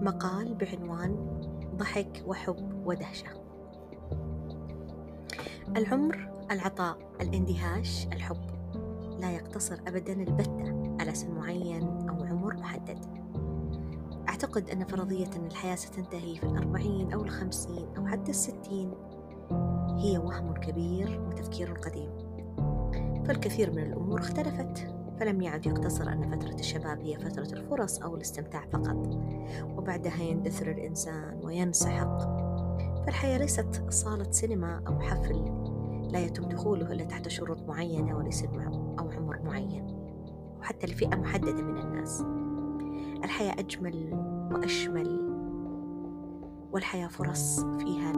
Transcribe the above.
مقال بعنوان ضحك وحب ودهشة. العمر العطاء الاندهاش الحب. لا يقتصر أبدا البتة على سن معين أو عمر محدد. أعتقد أن فرضية أن الحياة ستنتهي في الأربعين أو الخمسين أو حتى الستين هي وهم كبير وتفكير قديم. فالكثير من الأمور اختلفت فلم يعد يقتصر أن فترة الشباب هي فترة الفرص أو الاستمتاع فقط. وبعدها يندثر الإنسان وينسحق فالحياة ليست صالة سينما أو حفل. لا يتم دخوله إلا تحت شروط معينة ولسن أو عمر معين. وحتى لفئة محددة من الناس. الحياة أجمل وأشمل. والحياة فرص فيها